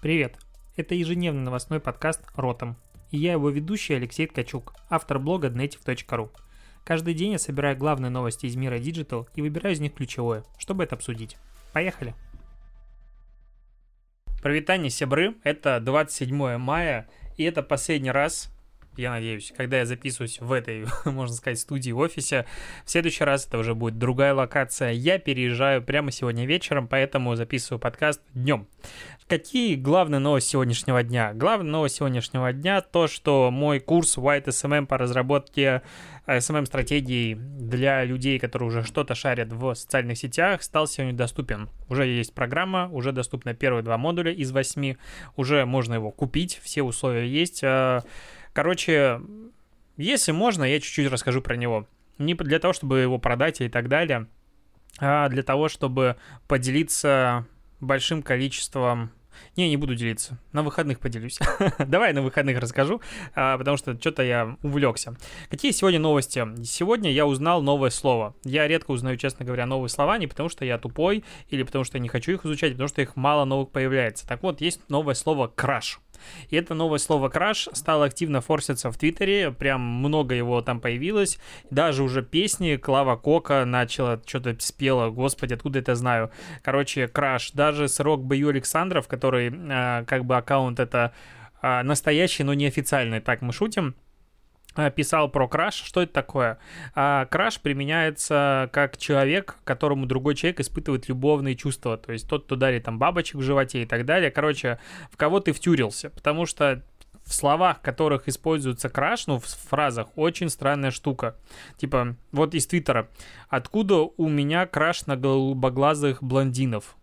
Привет! Это ежедневный новостной подкаст «Ротом». И я его ведущий Алексей Ткачук, автор блога dnetiv.ru. Каждый день я собираю главные новости из мира Digital и выбираю из них ключевое, чтобы это обсудить. Поехали! Провитание сябры, это 27 мая, и это последний раз, я надеюсь, когда я записываюсь в этой, можно сказать, студии офисе. В следующий раз это уже будет другая локация. Я переезжаю прямо сегодня вечером, поэтому записываю подкаст днем. Какие главные новости сегодняшнего дня? Главная новость сегодняшнего дня то, что мой курс White SMM по разработке SMM-стратегий для людей, которые уже что-то шарят в социальных сетях, стал сегодня доступен. Уже есть программа, уже доступны первые два модуля из восьми, уже можно его купить, все условия есть. Короче, если можно, я чуть-чуть расскажу про него. Не для того, чтобы его продать и так далее, а для того, чтобы поделиться большим количеством не, не буду делиться. На выходных поделюсь. Давай на выходных расскажу, а, потому что что-то я увлекся. Какие сегодня новости? Сегодня я узнал новое слово. Я редко узнаю, честно говоря, новые слова, не потому что я тупой или потому что я не хочу их изучать, а потому что их мало новых появляется. Так вот, есть новое слово «краш». И это новое слово краш стало активно форситься в Твиттере, прям много его там появилось. Даже уже песни Клава Кока начала, что-то спела, господи, откуда это знаю. Короче, краш. Даже срок Бою Александров, который э, как бы аккаунт это э, настоящий, но неофициальный, так мы шутим, писал про краш. Что это такое? А, краш применяется как человек, которому другой человек испытывает любовные чувства. То есть тот, кто дарит там бабочек в животе и так далее. Короче, в кого ты втюрился. Потому что в словах, которых используется краш, ну, в фразах, очень странная штука. Типа, вот из Твиттера. Откуда у меня краш на голубоглазых блондинов?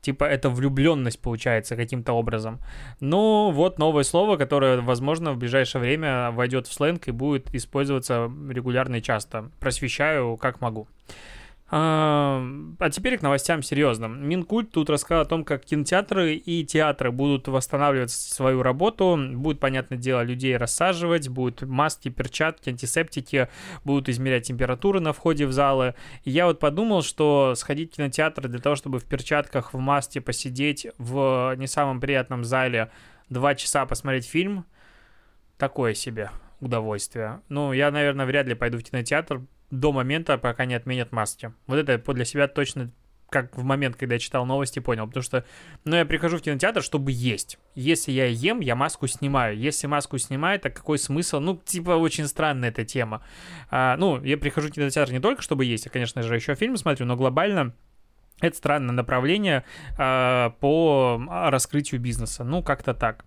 Типа это влюбленность получается каким-то образом. Ну, вот новое слово, которое, возможно, в ближайшее время войдет в сленг и будет использоваться регулярно и часто. Просвещаю, как могу. А, теперь к новостям серьезным. Минкульт тут рассказал о том, как кинотеатры и театры будут восстанавливать свою работу. Будет, понятное дело, людей рассаживать, будут маски, перчатки, антисептики, будут измерять температуру на входе в залы. И я вот подумал, что сходить в кинотеатр для того, чтобы в перчатках, в маске посидеть в не самом приятном зале два часа посмотреть фильм, такое себе удовольствие. Ну, я, наверное, вряд ли пойду в кинотеатр, до момента, пока не отменят маски. Вот это для себя точно как в момент, когда я читал новости, понял. Потому что, ну, я прихожу в кинотеатр, чтобы есть. Если я ем, я маску снимаю. Если маску снимаю, так какой смысл? Ну, типа, очень странная эта тема. А, ну, я прихожу в кинотеатр не только, чтобы есть, я, конечно же, еще фильм смотрю, но глобально это странное направление а, по раскрытию бизнеса. Ну, как-то так.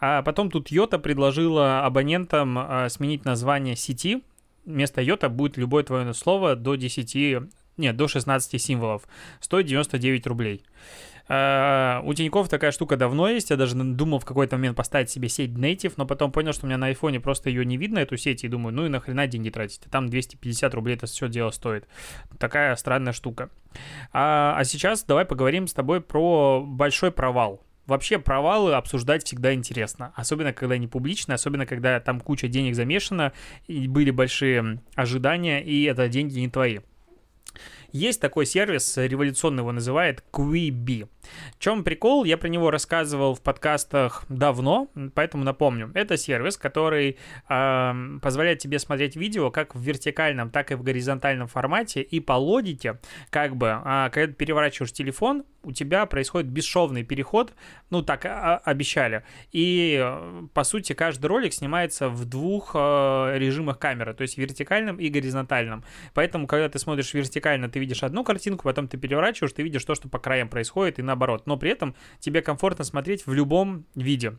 А потом тут Йота предложила абонентам а, сменить название сети вместо йота будет любое твое слово до 10, нет, до 16 символов. Стоит 99 рублей. Uh, у Тинькофф такая штука давно есть. Я даже думал в какой-то момент поставить себе сеть Native, но потом понял, что у меня на айфоне просто ее не видно, эту сеть, и думаю, ну и нахрена деньги тратить. Там 250 рублей это все дело стоит. Такая странная штука. Uh, а сейчас давай поговорим с тобой про большой провал Вообще провалы обсуждать всегда интересно, особенно когда не публично, особенно когда там куча денег замешана, и были большие ожидания, и это деньги не твои. Есть такой сервис, революционный его называет, Quibi. В чем прикол? Я про него рассказывал в подкастах давно, поэтому напомню. Это сервис, который э, позволяет тебе смотреть видео как в вертикальном, так и в горизонтальном формате, и по логике, как бы, э, когда ты переворачиваешь телефон, у тебя происходит бесшовный переход, ну так а, обещали. И по сути каждый ролик снимается в двух э, режимах камеры, то есть вертикальном и горизонтальном. Поэтому, когда ты смотришь вертикально, ты видишь одну картинку, потом ты переворачиваешь, ты видишь то, что по краям происходит, и наоборот. Но при этом тебе комфортно смотреть в любом виде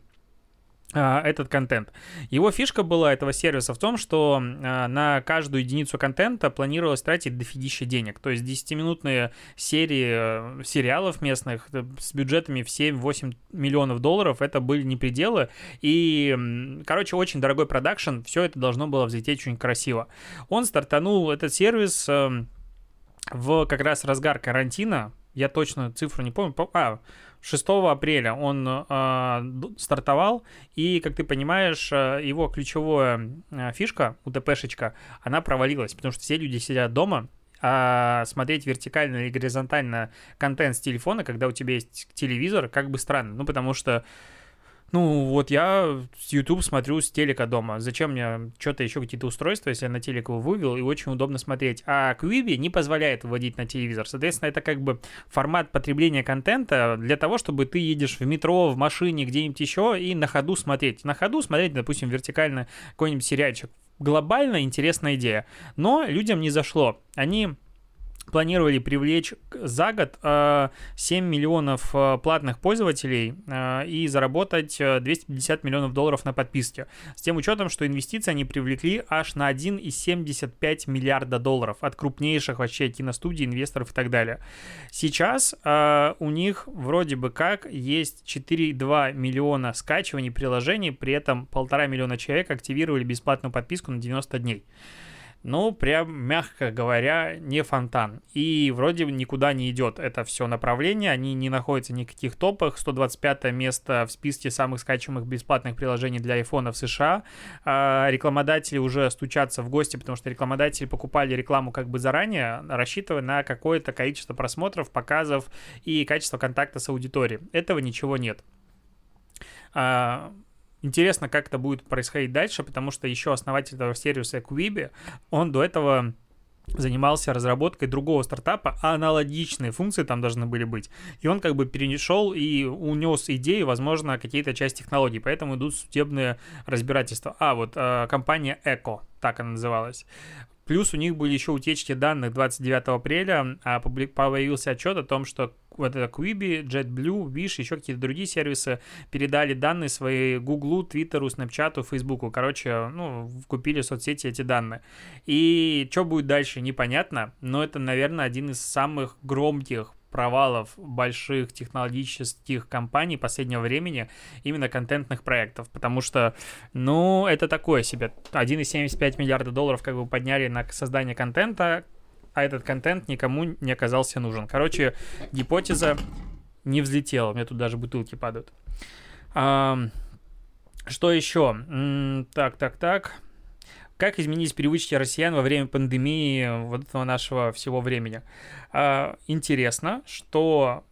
а, этот контент. Его фишка была этого сервиса в том, что а, на каждую единицу контента планировалось тратить дофигища денег. То есть 10-минутные серии э, сериалов местных э, с бюджетами в 7-8 миллионов долларов это были не пределы. И, короче, очень дорогой продакшн. Все это должно было взлететь очень красиво. Он стартанул этот сервис эм, в как раз разгар карантина, я точно цифру не помню, а, 6 апреля он э, стартовал, и, как ты понимаешь, э, его ключевая фишка, УТПшечка, она провалилась, потому что все люди сидят дома, а смотреть вертикально или горизонтально контент с телефона, когда у тебя есть телевизор, как бы странно. Ну, потому что ну, вот я YouTube смотрю с телека дома. Зачем мне что-то еще какие-то устройства, если я на телек его вывел, и очень удобно смотреть. А Quibi не позволяет выводить на телевизор. Соответственно, это как бы формат потребления контента для того, чтобы ты едешь в метро, в машине, где-нибудь еще, и на ходу смотреть. На ходу смотреть, допустим, вертикально какой-нибудь сериальчик. Глобально интересная идея. Но людям не зашло. Они планировали привлечь за год 7 э, миллионов э, платных пользователей э, и заработать 250 миллионов долларов на подписке. С тем учетом, что инвестиции они привлекли аж на 1,75 миллиарда долларов от крупнейших вообще киностудий, инвесторов и так далее. Сейчас у них вроде бы как есть 4,2 миллиона скачиваний приложений, при этом полтора миллиона человек активировали бесплатную подписку на 90 дней ну, прям, мягко говоря, не фонтан. И вроде никуда не идет это все направление, они не находятся в никаких топах. 125 место в списке самых скачиваемых бесплатных приложений для iPhone в США. А, рекламодатели уже стучатся в гости, потому что рекламодатели покупали рекламу как бы заранее, рассчитывая на какое-то количество просмотров, показов и качество контакта с аудиторией. Этого ничего нет. А, Интересно, как это будет происходить дальше, потому что еще основатель этого сервиса Quibi, он до этого занимался разработкой другого стартапа, а аналогичные функции там должны были быть. И он как бы перешел и унес идеи, возможно, какие-то часть технологий, поэтому идут судебные разбирательства. А, вот э, компания Echo, так она называлась. Плюс у них были еще утечки данных 29 апреля, а появился отчет о том, что вот это Quibi, JetBlue, Wish, еще какие-то другие сервисы передали данные свои Гуглу, Твиттеру, Снапчату, Фейсбуку. Короче, ну, купили соцсети эти данные. И что будет дальше, непонятно, но это, наверное, один из самых громких провалов больших технологических компаний последнего времени, именно контентных проектов, потому что, ну, это такое себе. 1,75 миллиарда долларов как бы подняли на создание контента, а этот контент никому не оказался нужен. Короче, гипотеза не взлетела. У меня тут даже бутылки падают. А, что еще? Так, так, так. Как изменились привычки россиян во время пандемии вот этого нашего всего времени? А, интересно, что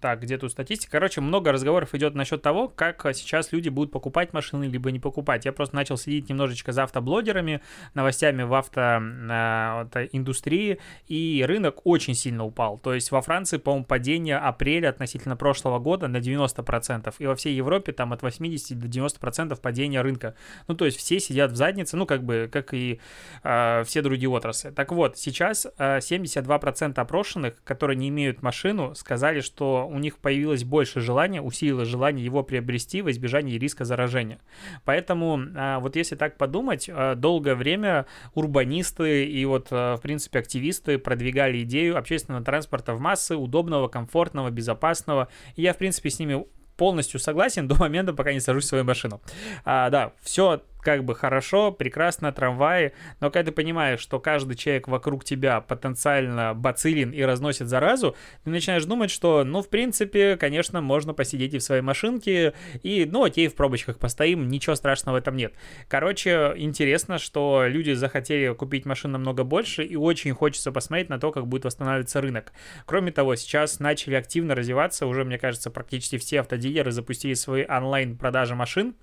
так, где тут статистика? Короче, много разговоров идет насчет того, как сейчас люди будут покупать машины, либо не покупать. Я просто начал следить немножечко за автоблогерами, новостями в автоиндустрии, и рынок очень сильно упал. То есть во Франции, по-моему, падение апреля относительно прошлого года на 90%, и во всей Европе там от 80 до 90% падения рынка. Ну, то есть все сидят в заднице, ну, как бы, как и э, все другие отрасли. Так вот, сейчас э, 72% опрошенных, которые не имеют машину, сказали, что у них появилось больше желания, усилилось желание его приобрести в избежании риска заражения. Поэтому а, вот если так подумать, а, долгое время урбанисты и вот, а, в принципе, активисты продвигали идею общественного транспорта в массы, удобного, комфортного, безопасного. И я, в принципе, с ними полностью согласен до момента, пока не сажусь в свою машину. А, да, все как бы хорошо, прекрасно, трамваи, но когда ты понимаешь, что каждый человек вокруг тебя потенциально бацилин и разносит заразу, ты начинаешь думать, что, ну, в принципе, конечно, можно посидеть и в своей машинке, и, ну, окей, в пробочках постоим, ничего страшного в этом нет. Короче, интересно, что люди захотели купить машин намного больше, и очень хочется посмотреть на то, как будет восстанавливаться рынок. Кроме того, сейчас начали активно развиваться, уже, мне кажется, практически все автодилеры запустили свои онлайн-продажи машин,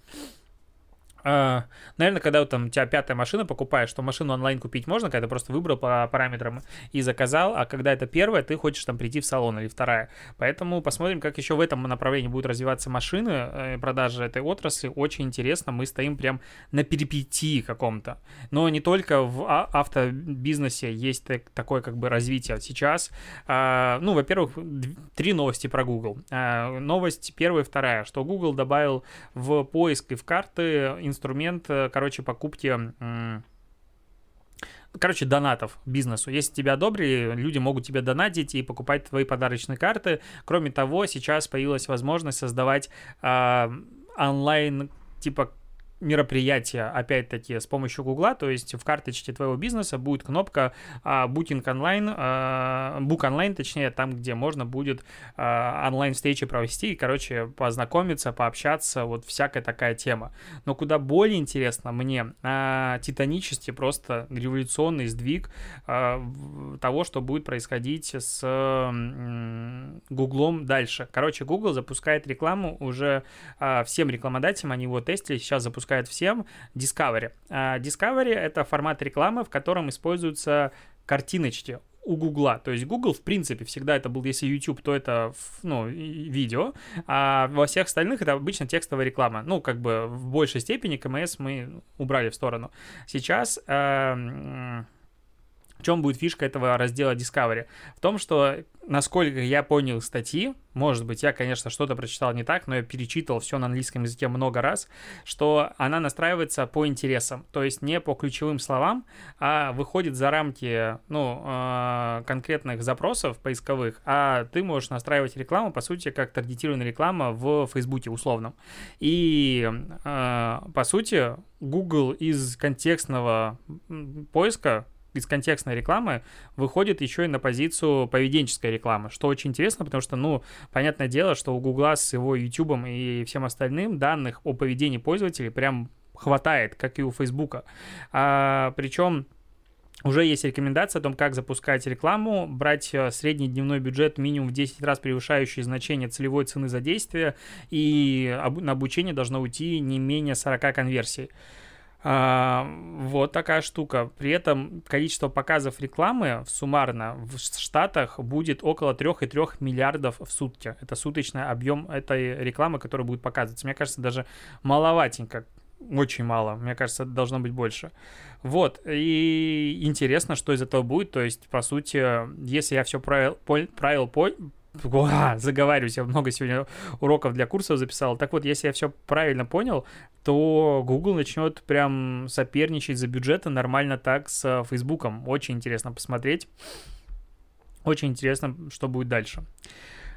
Uh, наверное, когда там у тебя пятая машина покупаешь, что машину онлайн купить можно, когда ты просто выбрал по параметрам и заказал, а когда это первая, ты хочешь там прийти в салон или вторая. Поэтому посмотрим, как еще в этом направлении будут развиваться машины, э, продажи этой отрасли. Очень интересно, мы стоим прям на перипетии каком-то. Но не только в а, автобизнесе есть такое как бы развитие. Сейчас, uh, ну, во-первых, три новости про Google. Новость первая и вторая, что Google добавил в поиск и в карты инструмент, э, короче, покупки короче, донатов бизнесу. Если тебя одобрили, люди могут тебе донатить и покупать твои подарочные карты. Кроме того, сейчас появилась возможность создавать э, онлайн, типа, мероприятия, опять-таки, с помощью Гугла, то есть в карточке твоего бизнеса будет кнопка Booking Online, Book Online, точнее, там, где можно будет а, онлайн-встречи провести и, короче, познакомиться, пообщаться, вот всякая такая тема. Но куда более интересно мне а, титанический, просто революционный сдвиг а, того, что будет происходить с Гуглом дальше. Короче, Google запускает рекламу уже а, всем рекламодателям, они его тестили, сейчас запускают запускает всем Discovery. А Discovery — это формат рекламы, в котором используются картиночки у Гугла. То есть Google, в принципе, всегда это был, если YouTube, то это, ну, видео, а во всех остальных это обычно текстовая реклама. Ну, как бы в большей степени КМС мы убрали в сторону. Сейчас э, в чем будет фишка этого раздела Discovery? В том, что, насколько я понял статьи, может быть, я, конечно, что-то прочитал не так, но я перечитывал все на английском языке много раз, что она настраивается по интересам, то есть не по ключевым словам, а выходит за рамки, ну, э, конкретных запросов поисковых, а ты можешь настраивать рекламу, по сути, как таргетированная реклама в Фейсбуке условном. И, э, по сути, Google из контекстного поиска из контекстной рекламы выходит еще и на позицию поведенческой рекламы, что очень интересно, потому что, ну, понятное дело, что у Гугла с его YouTube и всем остальным данных о поведении пользователей прям хватает, как и у Фейсбука. А, причем уже есть рекомендация о том, как запускать рекламу, брать э, средний дневной бюджет минимум в 10 раз превышающий значение целевой цены за действие, и на обучение должно уйти не менее 40 конверсий. А, вот такая штука. При этом количество показов рекламы суммарно в Штатах будет около 3,3 миллиардов в сутки. Это суточный объем этой рекламы, которая будет показываться. Мне кажется, даже маловатенько. Очень мало. Мне кажется, должно быть больше. Вот. И интересно, что из этого будет. То есть, по сути, если я все правил, правил Уа, заговариваюсь, я много сегодня уроков для курсов записал. Так вот, если я все правильно понял, то Google начнет прям соперничать за бюджеты нормально так с Фейсбуком. Очень интересно посмотреть. Очень интересно, что будет дальше.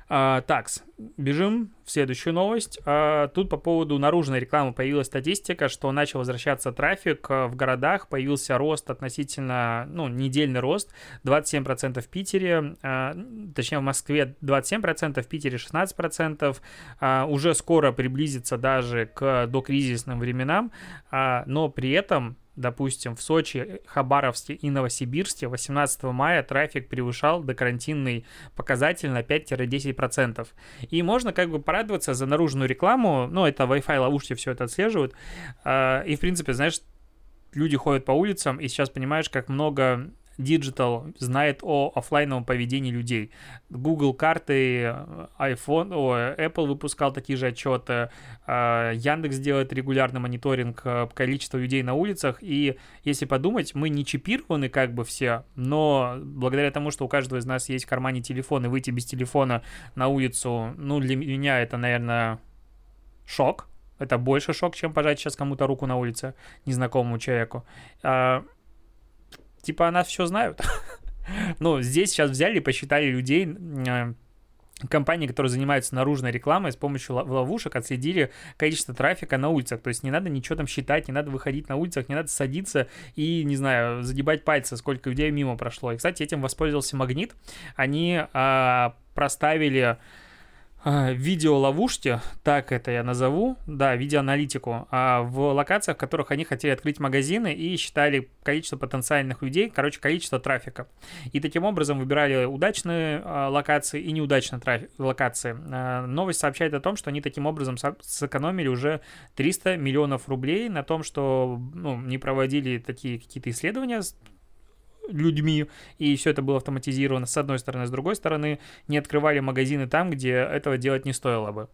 А, так, бежим в следующую новость. А, тут по поводу наружной рекламы появилась статистика, что начал возвращаться трафик а, в городах, появился рост относительно, ну, недельный рост, 27% в Питере, а, точнее в Москве 27%, в Питере 16%, а, уже скоро приблизится даже к докризисным временам, а, но при этом допустим, в Сочи, Хабаровске и Новосибирске 18 мая трафик превышал до карантинный показатель на 5-10%. И можно как бы порадоваться за наружную рекламу, ну, это Wi-Fi ловушки все это отслеживают, а, и, в принципе, знаешь, люди ходят по улицам, и сейчас понимаешь, как много Digital знает о офлайновом поведении людей. Google карты, iPhone, о, Apple выпускал такие же отчеты, а, Яндекс делает регулярный мониторинг э, количества людей на улицах, и если подумать, мы не чипированы как бы все, но благодаря тому, что у каждого из нас есть в кармане телефон, и выйти без телефона на улицу, ну, для меня это, наверное, шок, это больше шок, чем пожать сейчас кому-то руку на улице незнакомому человеку. Типа, она все знают. ну, здесь сейчас взяли и посчитали людей, э, компании, которые занимаются наружной рекламой, с помощью ловушек отследили количество трафика на улицах. То есть не надо ничего там считать, не надо выходить на улицах, не надо садиться и, не знаю, загибать пальцы, сколько людей мимо прошло. И, кстати, этим воспользовался Магнит. Они а, проставили видеоловушки, так это я назову, да, видеоаналитику, а в локациях, в которых они хотели открыть магазины и считали количество потенциальных людей, короче, количество трафика. И таким образом выбирали удачные а, локации и неудачные локации. А, новость сообщает о том, что они таким образом сэкономили уже 300 миллионов рублей на том, что ну, не проводили такие какие-то исследования людьми, и все это было автоматизировано с одной стороны, с другой стороны не открывали магазины там, где этого делать не стоило бы.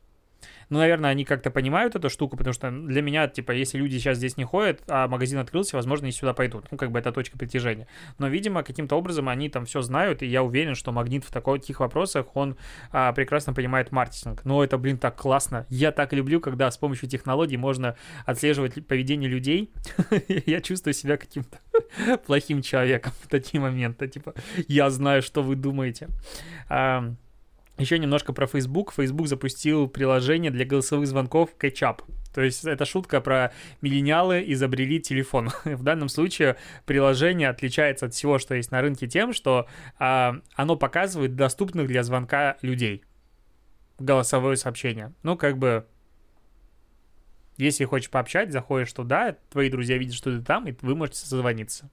Ну, наверное, они как-то понимают эту штуку, потому что для меня, типа, если люди сейчас здесь не ходят, а магазин открылся, возможно, они сюда пойдут. Ну, как бы это точка притяжения. Но, видимо, каким-то образом они там все знают, и я уверен, что Магнит в таких вопросах, он а, прекрасно понимает маркетинг. Но это, блин, так классно. Я так люблю, когда с помощью технологий можно отслеживать поведение людей. Я чувствую себя каким-то плохим человеком в такие моменты. Типа, я знаю, что вы думаете. Еще немножко про Facebook. Facebook запустил приложение для голосовых звонков Catch То есть это шутка про миллениалы изобрели телефон. В данном случае приложение отличается от всего, что есть на рынке тем, что а, оно показывает доступных для звонка людей. Голосовое сообщение. Ну, как бы если хочешь пообщать, заходишь туда, твои друзья видят, что ты там, и вы можете созвониться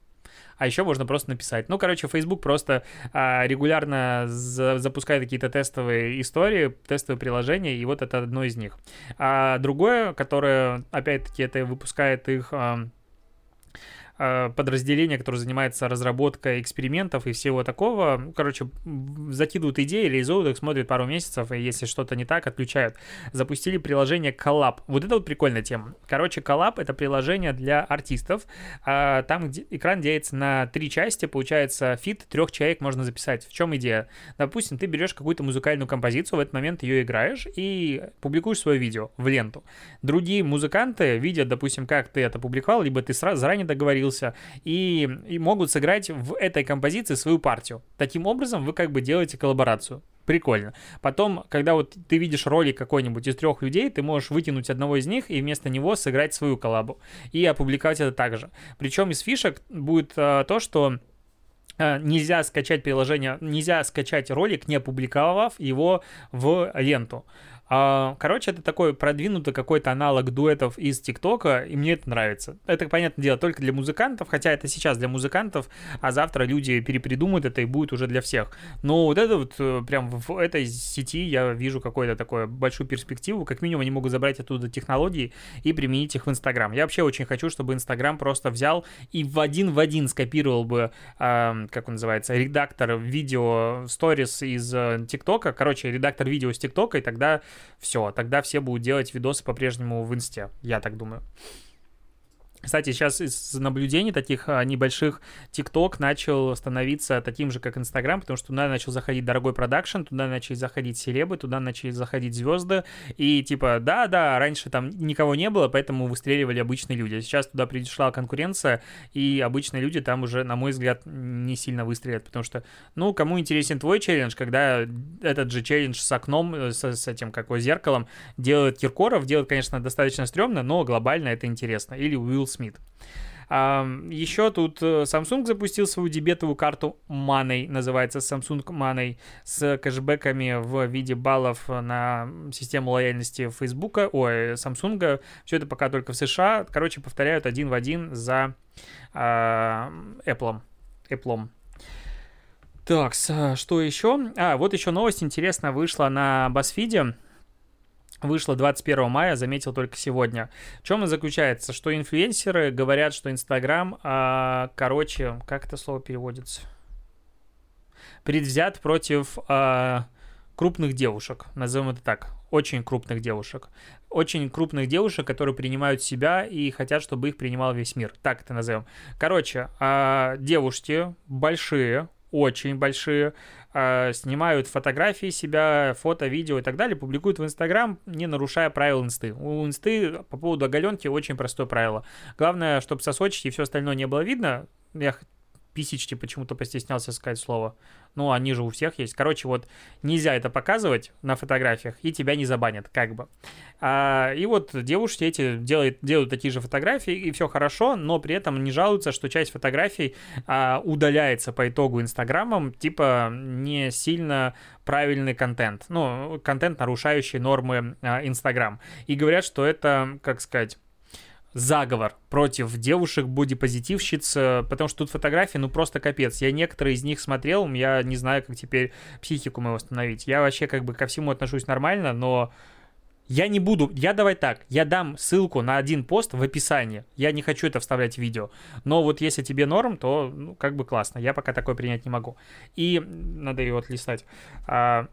а еще можно просто написать. Ну, короче, Facebook просто а, регулярно за запускает какие-то тестовые истории, тестовые приложения, и вот это одно из них. А другое, которое, опять-таки, это выпускает их... А, подразделение, которое занимается разработкой экспериментов и всего такого. Ну, короче, закидывают идеи, реализуют их, смотрят пару месяцев, и если что-то не так, отключают. Запустили приложение Collab. Вот это вот прикольная тема. Короче, Collab — это приложение для артистов. А, там где экран делится на три части, получается, фит трех человек можно записать. В чем идея? Допустим, ты берешь какую-то музыкальную композицию, в этот момент ее играешь и публикуешь свое видео в ленту. Другие музыканты видят, допустим, как ты это публиковал, либо ты сразу заранее договорился, появился, и, и могут сыграть в этой композиции свою партию. Таким образом, вы как бы делаете коллаборацию. Прикольно. Потом, когда вот ты видишь ролик какой-нибудь из трех людей, ты можешь вытянуть одного из них и вместо него сыграть свою коллабу и опубликовать это также. Причем из фишек будет а, то, что а, нельзя скачать приложение, нельзя скачать ролик, не опубликовав его в ленту. А, короче, это такой продвинутый какой-то аналог дуэтов из ТикТока, и мне это нравится. Это, понятное дело, только для музыкантов, хотя это сейчас для музыкантов, а завтра люди перепридумают это и будет уже для всех. Но вот это вот э, прям в этой сети я вижу какую-то такую большую перспективу. Как минимум они могут забрать оттуда технологии и применить их в Инстаграм. Я вообще очень хочу, чтобы Инстаграм просто взял и в один в один скопировал бы, э, как он называется, редактор видео сторис из э, ТикТока, короче, редактор видео с ТикТока, и тогда все, тогда все будут делать видосы по-прежнему в инсте, я так думаю. Кстати, сейчас из наблюдений таких а, небольших TikTok начал становиться таким же, как Instagram, потому что туда начал заходить дорогой продакшн, туда начали заходить селебы, туда начали заходить звезды, и типа, да-да, раньше там никого не было, поэтому выстреливали обычные люди. Сейчас туда пришла конкуренция, и обычные люди там уже, на мой взгляд, не сильно выстрелят, потому что, ну, кому интересен твой челлендж, когда этот же челлендж с окном, э, с, с этим, как его, зеркалом делает Киркоров, делает, конечно, достаточно стрёмно, но глобально это интересно. Или Уилл Смит. Еще тут э, Samsung запустил свою дебетовую карту Money, называется Samsung Money, с кэшбэками в виде баллов на систему лояльности Facebook, ой, Samsung. Все это пока только в США. Короче, повторяют один в один за э, Apple. Apple. Так, что еще? А, вот еще новость интересная вышла на BuzzFeed вышла 21 мая, заметил только сегодня. В чем она заключается? Что инфлюенсеры говорят, что Инстаграм, а, короче, как это слово переводится? Предвзят против а, крупных девушек, назовем это так, очень крупных девушек. Очень крупных девушек, которые принимают себя и хотят, чтобы их принимал весь мир. Так это назовем. Короче, а, девушки большие, очень большие, э, снимают фотографии себя, фото, видео и так далее, публикуют в Инстаграм, не нарушая правил Инсты. У Инсты по поводу оголенки очень простое правило. Главное, чтобы сосочки и все остальное не было видно. Я писечки почему-то постеснялся сказать слово. Ну, они же у всех есть. Короче, вот нельзя это показывать на фотографиях, и тебя не забанят, как бы. А, и вот девушки эти делают, делают такие же фотографии, и все хорошо, но при этом не жалуются, что часть фотографий а, удаляется по итогу Инстаграмом, типа не сильно правильный контент. Ну, контент, нарушающий нормы а, Инстаграм. И говорят, что это, как сказать заговор против девушек бодипозитивщиц, потому что тут фотографии, ну просто капец. Я некоторые из них смотрел, я не знаю, как теперь психику мою восстановить. Я вообще как бы ко всему отношусь нормально, но я не буду, я давай так, я дам ссылку на один пост в описании. Я не хочу это вставлять в видео. Но вот если тебе норм, то ну, как бы классно. Я пока такое принять не могу. И надо его отлистать. А,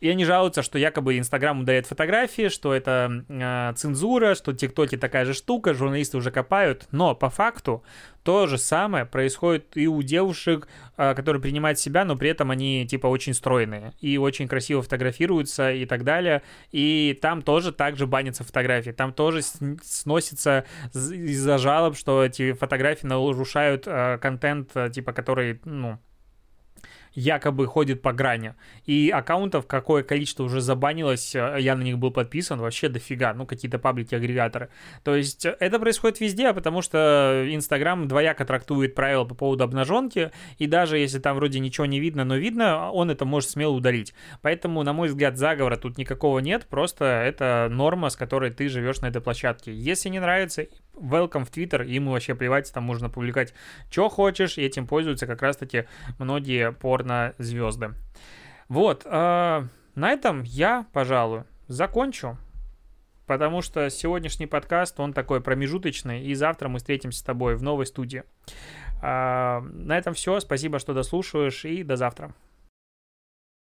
и они жалуются, что якобы Инстаграм удаляет фотографии, что это э, цензура, что ТикТоки такая же штука, журналисты уже копают. Но по факту то же самое происходит и у девушек, э, которые принимают себя, но при этом они типа очень стройные и очень красиво фотографируются и так далее. И там тоже также банятся фотографии. Там тоже сносится из-за жалоб, что эти фотографии нарушают э, контент, э, типа, который, ну, якобы ходит по грани. И аккаунтов какое количество уже забанилось, э, я на них был подписан, вообще дофига, ну, какие-то паблики-агрегаторы. То есть э, это происходит везде, потому что Инстаграм двояко трактует правила по поводу обнаженки, и даже если там вроде ничего не видно, но видно, он это может смело удалить. Поэтому, на мой взгляд, заговора тут никакого нет, просто это норма, с которой ты живешь на этой площадке. Если не нравится, welcome в Твиттер, ему вообще плевать, там можно публиковать, что хочешь, и этим пользуются как раз-таки многие порно-звезды. Вот, э, на этом я, пожалуй, закончу, потому что сегодняшний подкаст, он такой промежуточный, и завтра мы встретимся с тобой в новой студии. Э, на этом все, спасибо, что дослушиваешь, и до завтра.